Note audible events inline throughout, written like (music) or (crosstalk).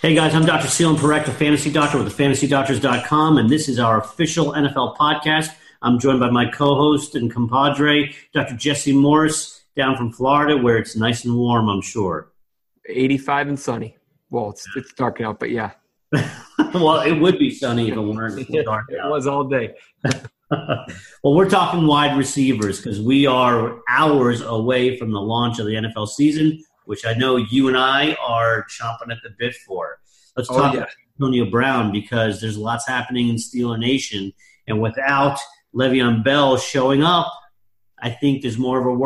Hey guys, I'm Dr. Selene Parekh, the Fantasy Doctor with thefantasydoctors.com, and this is our official NFL podcast. I'm joined by my co-host and compadre, Dr. Jesse Morse, down from Florida, where it's nice and warm, I'm sure. 85 and sunny. Well, it's, it's dark out, but yeah. (laughs) well, it would be sunny if it weren't (laughs) it dark out. was all day. (laughs) well, we're talking wide receivers because we are hours away from the launch of the NFL season, which I know you and I are chomping at the bit for. Let's Oh, talk yeah. about Antonio Brown because there's lots happening in Steeler Nation, and without Le'Veon Bell showing up, I think there's more of a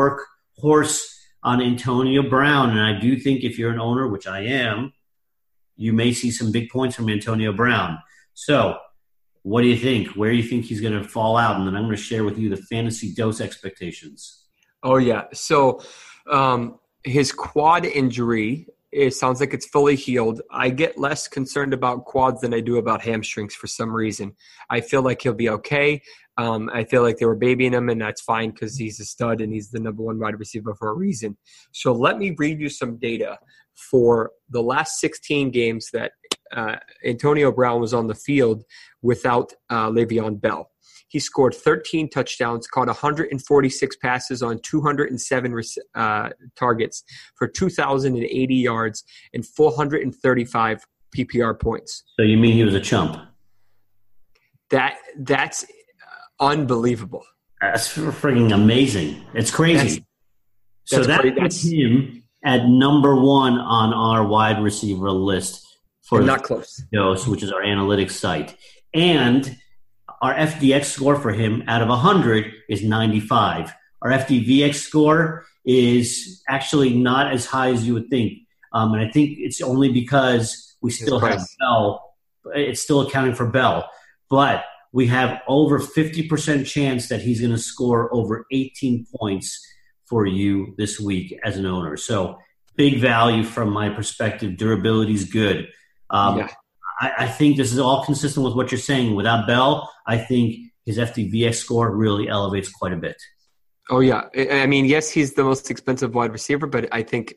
workhorse on Antonio Brown, and I do think if you're an owner, which I am, you may see some big points from Antonio Brown. So, what do you think? Where do you think he's going to fall out? And then I'm going to share with you the fantasy dose expectations. Oh, yeah. So um, his quad injury, it sounds like it's fully healed. I get less concerned about quads than I do about hamstrings for some reason. I feel like he'll be okay. Um, I feel like they were babying him, and that's fine because he's a stud and he's the number one wide receiver for a reason. So let me read you some data for the last 16 games that uh, Antonio Brown was on the field without uh, Le'Veon Bell. He scored 13 touchdowns, caught 146 passes on 207 uh, targets for 2,080 yards and 435 PPR points. So you mean he was a chump? That that's unbelievable. That's freaking amazing. It's crazy. That's- so that's that puts him at number one on our wide receiver list for Not close. dose, which is our analytics site. And our FDX score for him out of 100 is 95. Our FDVX score is actually not as high as you would think. Um, and I think it's only because we still have. Bell. It's still accounting for Bell. But we have over 50% chance that he's going to score over 18 points for you this week as an owner. So big value from my perspective. Durability is good. Um, yeah. I, I think this is all consistent with what you're saying. Without Bell, I think his FDVX score really elevates quite a bit. Oh yeah. I mean, yes, he's the most expensive wide receiver, but I think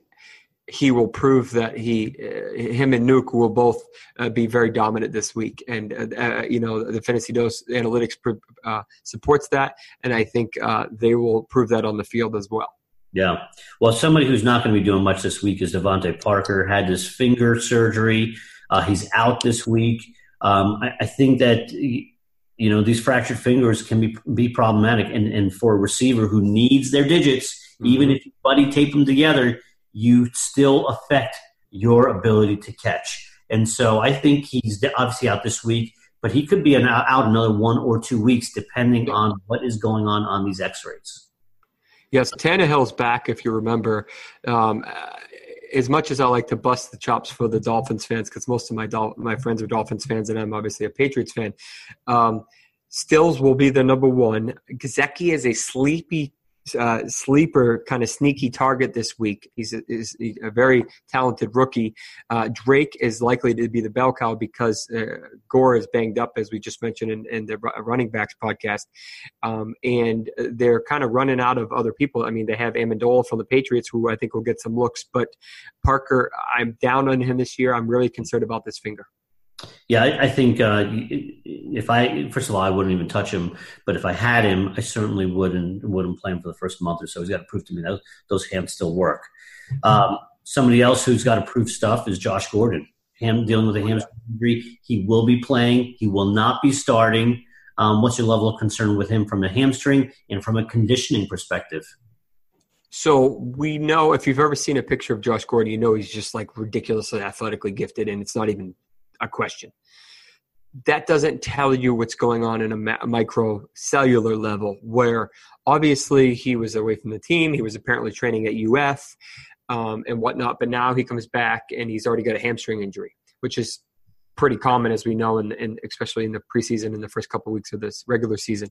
he will prove that he, uh, him and Nuk will both uh, be very dominant this week, and uh, uh, you know the fantasy dose analytics uh, supports that, and I think uh, they will prove that on the field as well. Yeah. Well, somebody who's not going to be doing much this week is DeVante Parker. Had his finger surgery. Uh, he's out this week. Um, I, I think that you know these fractured fingers can be be problematic, and and for a receiver who needs their digits, even if you buddy tape them together, you still affect your ability to catch. And so I think he's obviously out this week, but he could be an, out another one or two weeks, depending on what is going on on these X-rays. Yes, Tannehill's back. If you remember, um, as much as I like to bust the chops for the Dolphins fans, because most of my Dol- my friends are Dolphins fans, and I'm obviously a Patriots fan. Um, Stills will be the number one. Gesicki is a sleepy uh, sleeper, kind of sneaky target this week. He's a, a very talented rookie. Uh, Drake is likely to be the bell cow because uh, Gore is banged up, as we just mentioned in, in the running backs podcast, um, and they're kind of running out of other people. I mean, they have Amendola from the Patriots, who I think will get some looks, but Parker, I'm down on him this year. I'm really concerned about this finger. Yeah, I, I think uh, if I first of all, I wouldn't even touch him. But if I had him, I certainly wouldn't wouldn't play him for the first month or so. He's got to prove to me that those hands still work. Um, somebody else who's got to prove stuff is Josh Gordon. Him dealing with a hamstring injury, he will be playing. He will not be starting. Um, what's your level of concern with him from a hamstring and from a conditioning perspective? So we know if you've ever seen a picture of Josh Gordon, you know he's just like ridiculously athletically gifted, and it's not even a question. that doesn't tell you what's going on in a, ma- microcellular level where obviously he was away from the team he was apparently training at uf um, and whatnot but now he comes back and he's already got a hamstring injury which is pretty common as we know and especially in the preseason in the first couple of weeks of this regular season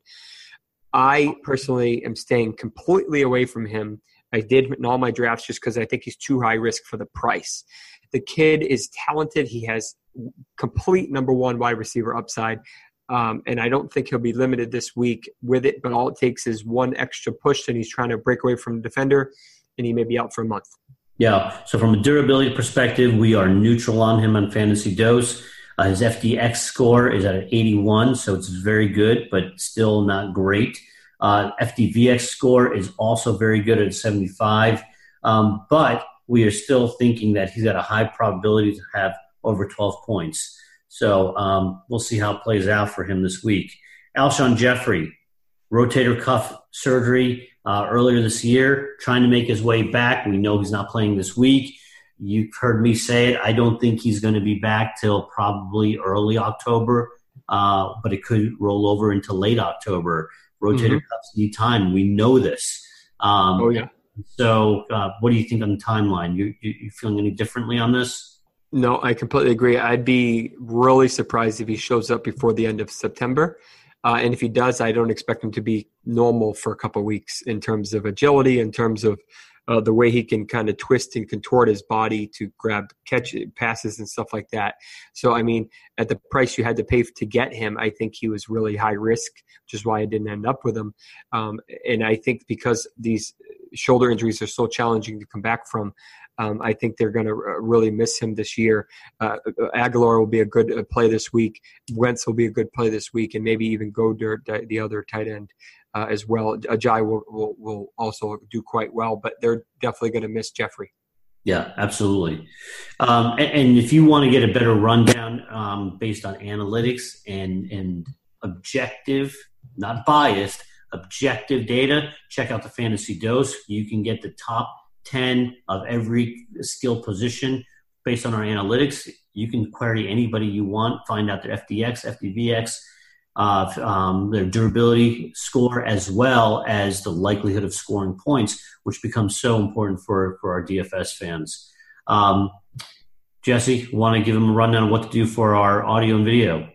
i personally am staying completely away from him i did in all my drafts just because i think he's too high risk for the price the kid is talented he has complete number one wide receiver upside. Um, and I don't think he'll be limited this week with it, but all it takes is one extra push, and he's trying to break away from the defender, and he may be out for a month. Yeah. So from a durability perspective, we are neutral on him on fantasy dose. Uh, his FDX score is at an 81, so it's very good, but still not great. Uh, FDVX score is also very good at 75, um, but we are still thinking that he's got a high probability to have over 12 points. So um, we'll see how it plays out for him this week. Alshon Jeffery, rotator cuff surgery uh, earlier this year, trying to make his way back. We know he's not playing this week. You've heard me say it. I don't think he's going to be back till probably early October, uh, but it could roll over into late October. Rotator mm-hmm. cuffs need time. We know this. Um, oh yeah. So, uh, what do you think on the timeline? You, you you feeling any differently on this? No, I completely agree. I'd be really surprised if he shows up before the end of September. Uh, and if he does, I don't expect him to be normal for a couple weeks in terms of agility, in terms of uh, the way he can kind of twist and contort his body to grab catch passes and stuff like that. So, I mean, at the price you had to pay to get him, I think he was really high risk, which is why I didn't end up with him. Um, and I think because these shoulder injuries are so challenging to come back from, um, I think they're going to uh, really miss him this year. Uh, uh, Agholor will be a good uh, play this week. Wentz will be a good play this week, and maybe even Goedert, the other tight end, uh, as well. Ajayi will, will, will also do quite well, but they're definitely going to miss Jeffery. Yeah, absolutely. Um, and, and, if you want to get a better rundown um, based on analytics and and objective, not biased, objective data, check out the Fantasy Dose. You can get the top 10 of every skill position based on our analytics. You can query anybody you want, find out their FDX, FDVX, uh, um, their durability score, as well as the likelihood of scoring points, which becomes so important for, for our DFS fans. Um, Jesse, want to give them a rundown of what to do for our audio and video?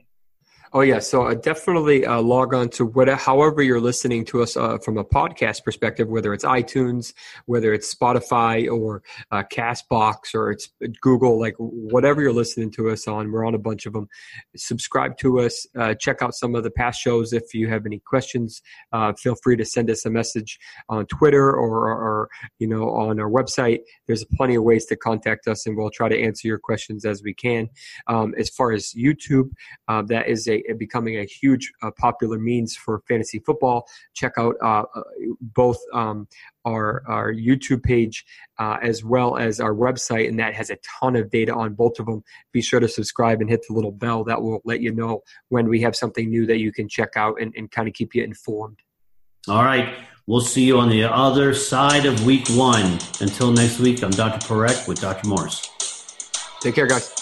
Oh yeah, so uh, definitely uh, log on to whatever, however you're listening to us uh, from a podcast perspective, whether it's iTunes, whether it's Spotify or uh, Castbox or it's Google, like whatever you're listening to us on. We're on a bunch of them. Subscribe to us. Uh, check out some of the past shows. If you have any questions, uh, feel free to send us a message on Twitter or, or, you know on our website. There's plenty of ways to contact us, and we'll try to answer your questions as we can. Um, as far as YouTube, that is a becoming a huge uh, popular means for fantasy football. Check out uh, uh, both um, our, our YouTube page uh, as well as our website, and that has a ton of data on both of them. Be sure to subscribe and hit the little bell that will let you know when we have something new that you can check out and, and kind of keep you informed. All right. We'll see you on the other side of week one. Until next week, I'm Dr. Parekh with Dr. Morse. Take care, guys.